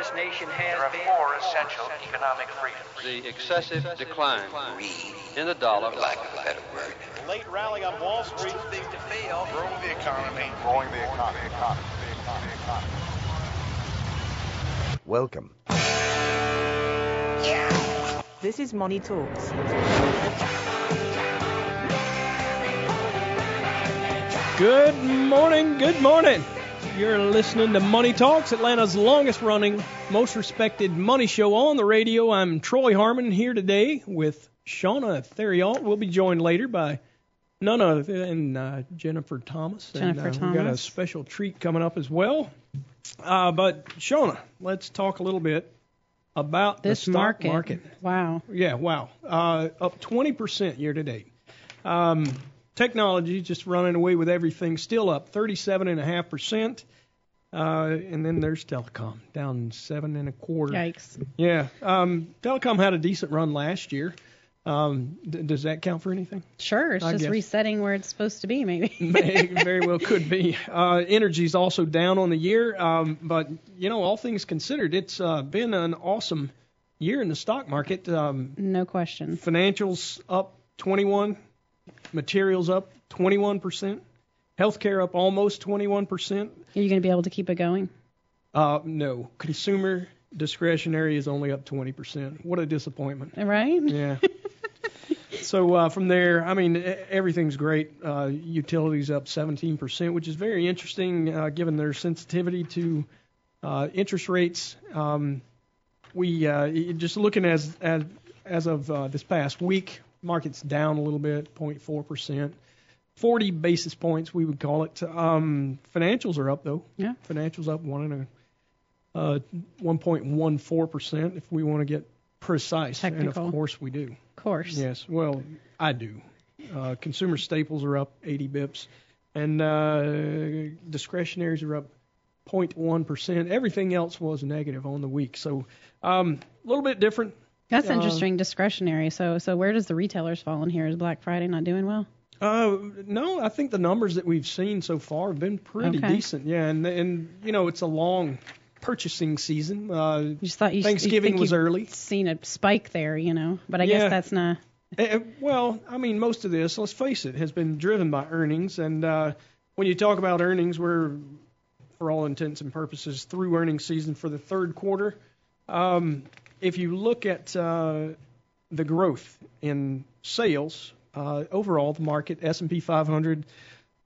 this nation has There are been. four essential economic freedoms. the excessive decline in the dollar. lack of a better word. late rally on Wall Street. things to fail. Growing the economy. growing the economy, economy, the economy, economy. Welcome. This is Money Talks. Good morning, good morning. You're listening to Money Talks, Atlanta's longest running, most respected money show on the radio. I'm Troy Harmon here today with Shauna Theriault. We'll be joined later by none other than uh, Jennifer Thomas. Jennifer and, uh, We've got a special treat coming up as well. Uh, but Shauna, let's talk a little bit about This the stock market. market. Wow. Yeah, wow. Uh, up 20% year to date. Um, technology just running away with everything, still up 37.5%. Uh, and then there's telecom down seven and a quarter. Yikes. Yeah, um, telecom had a decent run last year. Um, d- does that count for anything? Sure, it's I just guess. resetting where it's supposed to be, maybe. May, very well could be. Uh, energy's also down on the year, um, but you know, all things considered, it's uh, been an awesome year in the stock market. Um, no question. financials up 21, materials up 21%, healthcare up almost 21%. Are you going to be able to keep it going? Uh, no, consumer discretionary is only up 20%. What a disappointment. Right? Yeah. so uh, from there, I mean, everything's great. Uh, utilities up 17%, which is very interesting uh, given their sensitivity to uh, interest rates. Um, we uh, just looking as as as of uh, this past week, market's down a little bit, 0.4 percent. 40 basis points, we would call it. Um, financials are up though. Yeah. Financials up one and a uh, 1.14 percent if we want to get precise, and Technical. of course we do. Of course. Yes, well, I do. Uh, consumer staples are up 80 bips, and uh, discretionaries are up 0.1 percent. Everything else was negative on the week, so um, a little bit different. That's Uh, interesting. Discretionary. So, so where does the retailers fall in here? Is Black Friday not doing well? Uh, no, I think the numbers that we've seen so far have been pretty Okay. decent. Yeah, and and you know it's a long purchasing season. Uh, You just thought you you Thanksgiving think was early. Seen a spike there, you know, but I Yeah. guess that's not. Eh, well, I mean, most of this, let's face it, has been driven by earnings. And uh, when you talk about earnings, we're, for all intents and purposes, through earnings season for the third quarter. Um, if you look at uh, the growth in sales uh, overall, the market S&P 500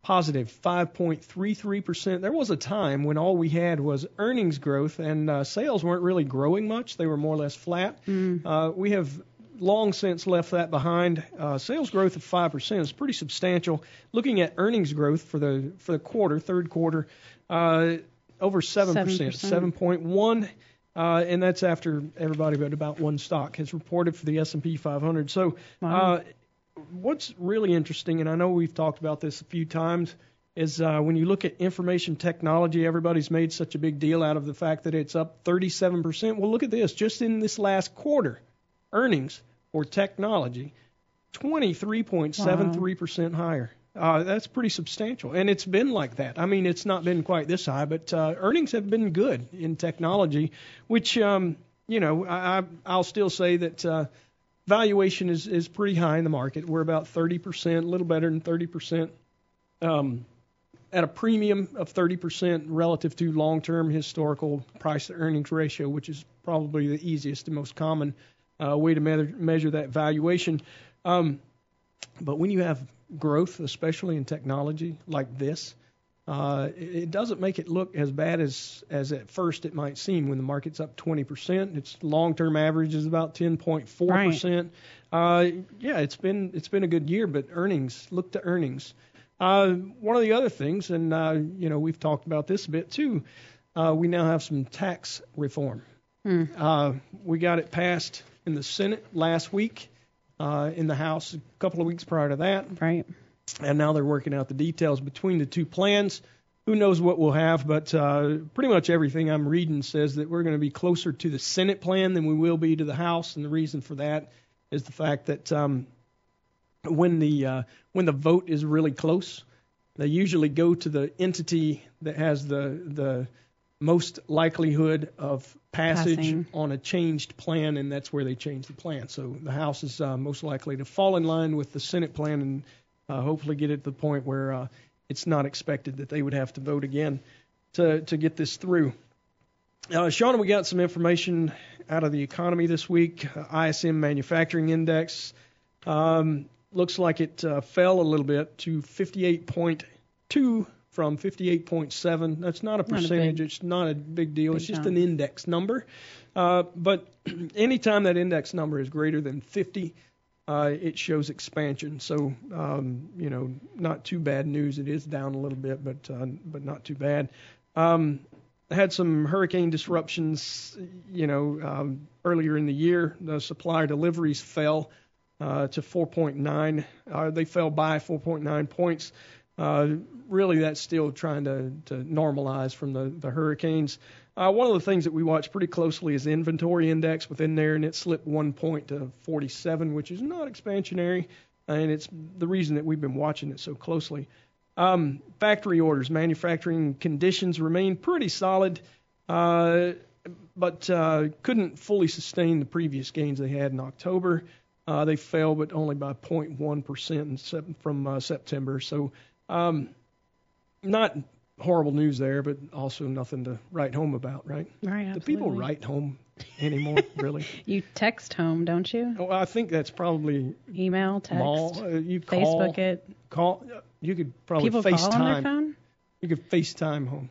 positive 5.33%. There was a time when all we had was earnings growth and uh, sales weren't really growing much. They were more or less flat. Uh, we have long since left that behind. Uh, sales growth of 5% is pretty substantial. Looking at earnings growth for the for the quarter, third quarter, uh, over 7%, 7%. 7.1 uh, and that's after everybody but about one stock has reported for the S&P 500. So Wow. uh, what's really interesting, and I know we've talked about this a few times, is uh, when you look at information technology, everybody's made such a big deal out of the fact that it's up 37%. Well, look at this. Just in this last quarter, earnings for technology, 23.73% higher. Uh, that's pretty substantial, and it's been like that. I mean, it's not been quite this high, but uh, earnings have been good in technology, which um, you know I, I'll still say that uh, valuation is is pretty high in the market. We're about 30%, a little better than 30%, um, at a premium of 30% relative to long-term historical price to earnings ratio, which is probably the easiest and most common uh, way to measure, measure that valuation. Um, but when you have growth, especially in technology like this, uh, it, doesn't make it look as bad as as at first it might seem. When the market's up 20%, its long-term average is about 10.4%. Uh, yeah, it's been it's been a good year, but earnings look to earnings. Uh, one of the other things, and uh, you know we've talked about this a bit too. Uh, we now have some tax reform. Uh, we got it passed in the Senate last week, uh, in the House a couple of weeks prior to that, Right. and now they're working out the details between the two plans. Who knows what we'll have, but uh, pretty much everything I'm reading says that we're going to be closer to the Senate plan than we will be to the House, and the reason for that is the fact that um, when the uh, when the vote is really close, they usually go to the entity that has the the most likelihood of passage Passing. on a changed plan, and that's where they changed the plan. So the House is uh, most likely to fall in line with the Senate plan and uh, hopefully get it to the point where uh, it's not expected that they would have to vote again to to get this through. Uh, Shauna, we got some information out of the economy this week. Uh, ISM Manufacturing Index um, looks like it uh, fell a little bit to 58.2 from 58.7. That's not a Not a percentage. big- it's not a big deal. it's just an index number. Uh, but anytime that index number is greater than 50, uh, it shows expansion. So, um, you know, not too bad news. It is down a little bit, but uh, but not too bad. Um, had some hurricane disruptions, you know, um, earlier in the year. The supplier deliveries fell uh, to 4.9. Uh, they fell by 4.9 points. Uh, really, that's still trying to, to normalize from the, the hurricanes. Uh, one of the things that we watch pretty closely is the inventory index within there, and it slipped one point to 47, which is not expansionary, and it's the reason that we've been watching it so closely. Um, factory orders, manufacturing conditions remain pretty solid, uh, but uh, couldn't fully sustain the previous gains they had in October. Uh, they fell, but only by 0.1% in sep- from uh, September. So, um, not horrible news there, but also nothing to write home about, right? Right. Do people write home anymore, really? You text home, don't you? Well, I think that's probably Email, text, mall. Uh, you call, Facebook it. call. You could probably People FaceTime. call on their phone. You could FaceTime home.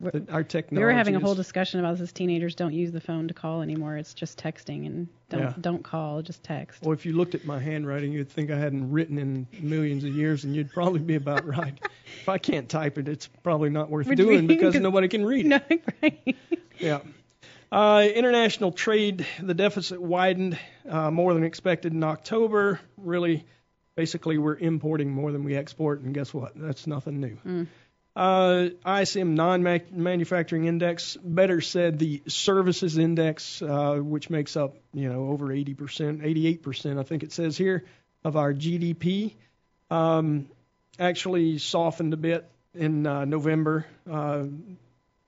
The- our technology. We were having a whole discussion about this. Teenagers don't use the phone to call anymore. It's just texting and don't Yeah. don't call, just text. Well, if you looked at my handwriting, you'd think I hadn't written in millions of years, and you'd probably be about right. if I can't type it, it's probably not worth Would doing be- because 'cause- nobody can read it. no, right. Yeah. Uh, international trade, the deficit widened uh, more than expected in October. Really, basically, we're importing more than we export, and guess what? That's nothing new. Uh, ISM non-manufacturing index, better said, the services index, uh, which makes up you know over 80%, 88%, I think it says here, of our GDP, um, actually softened a bit in uh, November. Uh,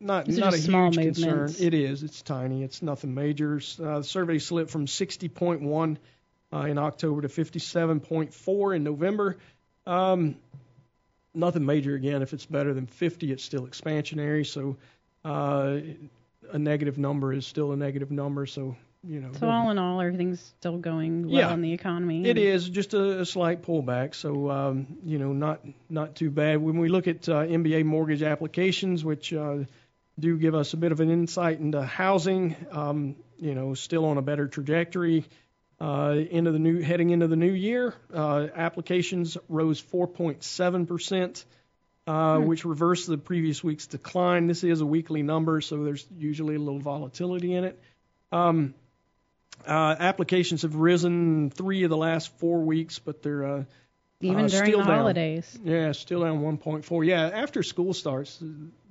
not These not a small huge concern. It is. It's tiny. It's nothing major. Uh, the survey slipped from 60.1 uh, in October to 57.4 in November. Um, nothing major again. If it's better than 50, it's still expansionary. So uh, a negative number is still a negative number. So you know. So all in all, everything's still going well Yeah. in the economy. It is just a, a slight pullback, so um, you know, not not too bad. When we look at uh, MBA mortgage applications, which uh, do give us a bit of an insight into housing, um, you know, still on a better trajectory. Uh, into the new heading into the new year, uh, applications rose 4.7 percent, uh, which reversed the previous week's decline. This is a weekly number, so there's usually a little volatility in it. Um, uh, applications have risen three of the last four weeks, but they're uh, Even uh, during the down. holidays. yeah still down 1.4. Yeah, after school starts,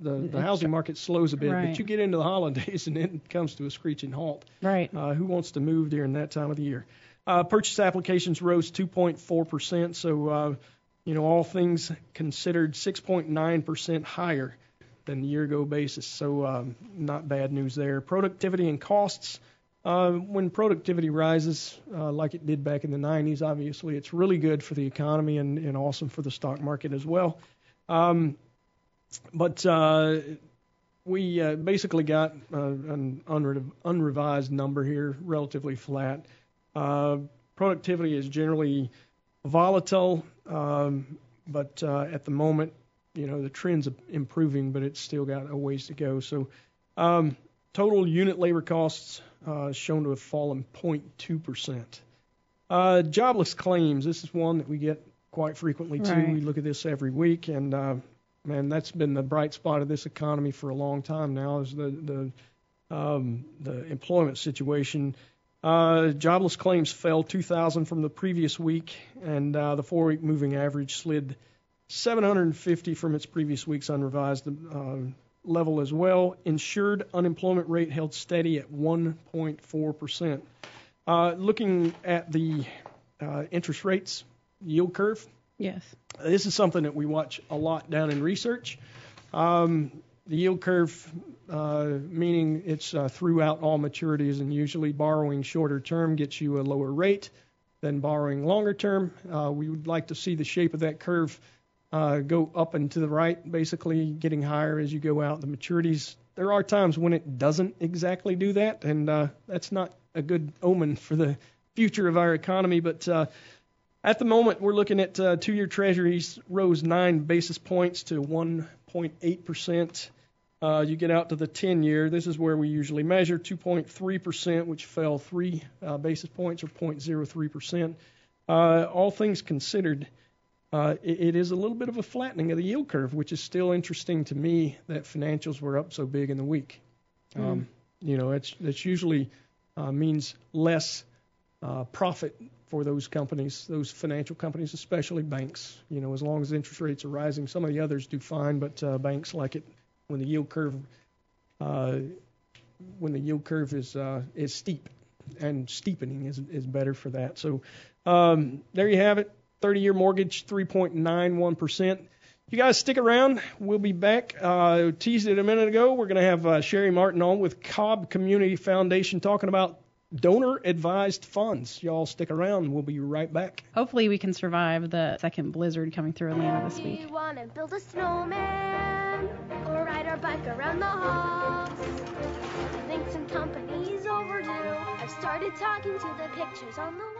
the the housing market slows a bit, Right. but you get into the holidays and it comes to a screeching halt. Right. Uh, who wants to move during that time of the year? Uh, purchase applications rose 2.4 percent, so uh, you know all things considered, 6.9 percent higher than the year ago basis. So um, not bad news there. Productivity and costs. Uh, when productivity rises, uh, like it did back in the 90s, obviously it's really good for the economy and, and awesome for the stock market as well. Um, but uh, we uh, basically got uh, an unre- unrevised number here, relatively flat. Uh, productivity is generally volatile, um, but uh, at the moment, you know, the trend's improving, but it's still got a ways to go. So, um, total unit labor costs uh, shown to have fallen 0.2 percent. Uh, jobless claims. This is one that we get quite frequently too. Right. We look at this every week, and uh, man, that's been the bright spot of this economy for a long time now. Is the the um, the employment situation. Uh, jobless claims fell 2,000 from the previous week, and uh, the four-week moving average slid 750 from its previous week's unrevised uh, level as well. Insured unemployment rate held steady at 1.4 percent. Uh, looking at the uh, interest rates yield curve, Yes. this is something that we watch a lot down in research. Um, the yield curve uh, meaning it's uh, throughout all maturities, and usually borrowing shorter term gets you a lower rate than borrowing longer term. Uh, we would like to see the shape of that curve uh, go up and to the right, basically getting higher as you go out the maturities. There are times when it doesn't exactly do that, and uh, that's not a good omen for the future of our economy. But uh, at the moment, we're looking at uh, two-year Treasuries rose nine basis points to 1.8 percent. Uh, you get out to the 10-year. This is where we usually measure 2.3 percent, which fell three uh, basis points or 0.03 percent. Uh, all things considered, uh, it, it is a little bit of a flattening of the yield curve, which is still interesting to me that financials were up so big in the week. Um, you know, it's it's usually uh, means less uh, profit for those companies, those financial companies, especially banks. You know, as long as interest rates are rising, some of the others do fine, but uh, banks like it when the yield curve uh, when the yield curve is uh, is steep, and steepening is is better for that. So um, there you have it. 30-year mortgage, 3.91 percent. You guys stick around. We'll be back. Uh, teased it a minute ago. We're going to have uh, Shari Martin on with Cobb Community Foundation talking about donor advised funds. Y'all stick around. We'll be right back. Hopefully, we can survive the second blizzard coming through Atlanta this week. you want to build a snowman or ride our bike around the halls? Think some company's overdue. I've started talking to the pictures on the wall.